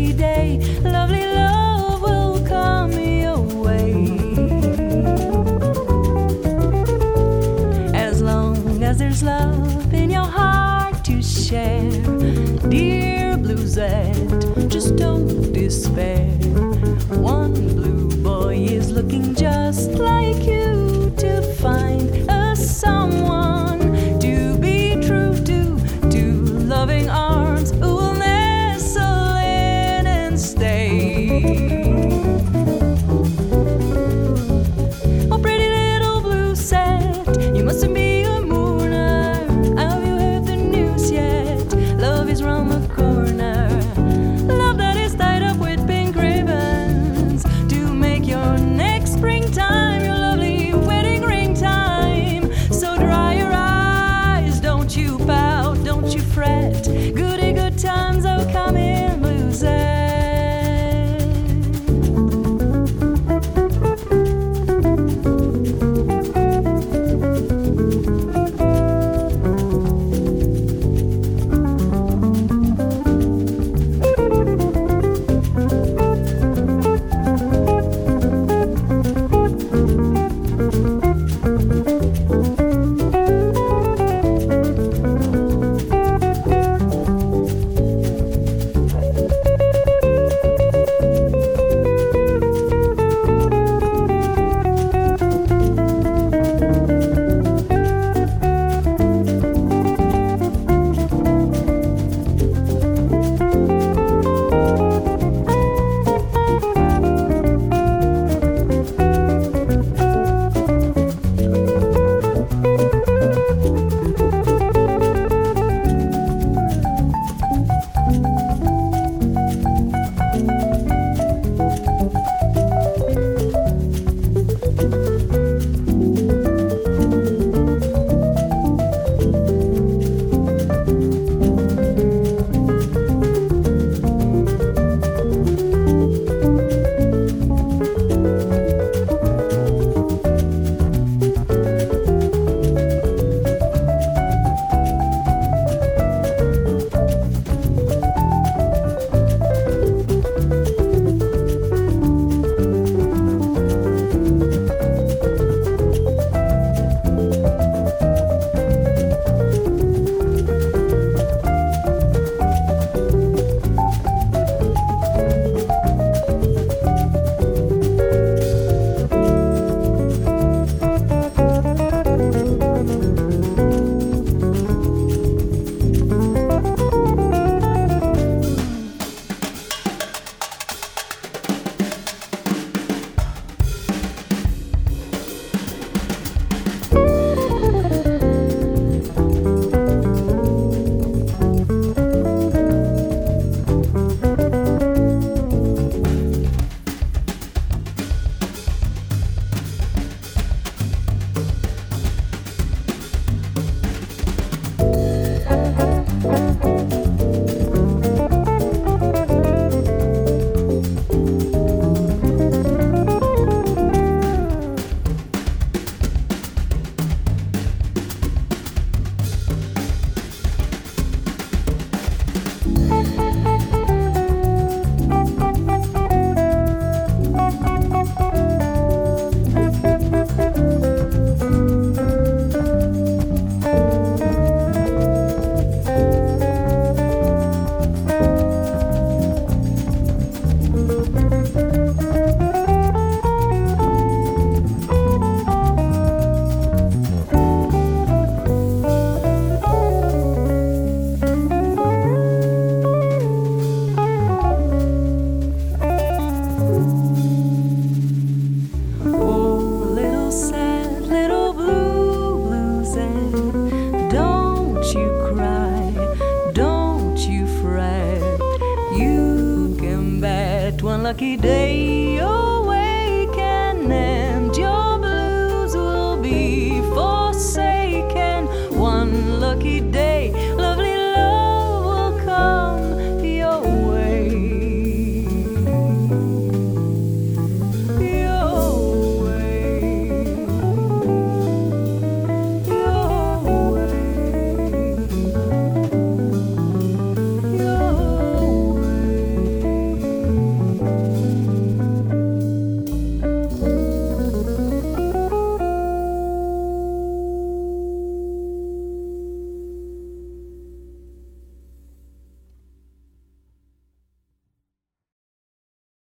every day. Lovely love will come your way. As long as there's love in your heart to share, dear Bluesette, just don't despair. One blue boy is looking just like you. lucky day.